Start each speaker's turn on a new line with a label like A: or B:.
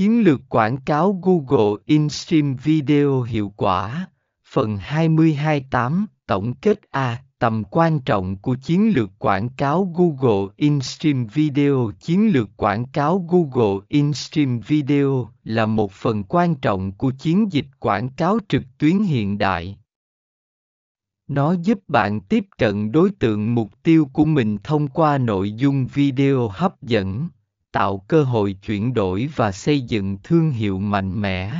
A: Chiến lược quảng cáo Google InStream Video hiệu quả, phần 22.8, tổng kết A, tầm quan trọng của chiến lược quảng cáo Google InStream Video. Chiến lược quảng cáo Google InStream Video là một phần quan trọng của chiến dịch quảng cáo trực tuyến hiện đại. Nó giúp bạn tiếp cận đối tượng mục tiêu của mình thông qua nội dung video hấp dẫn tạo cơ hội chuyển đổi và xây dựng thương hiệu mạnh mẽ.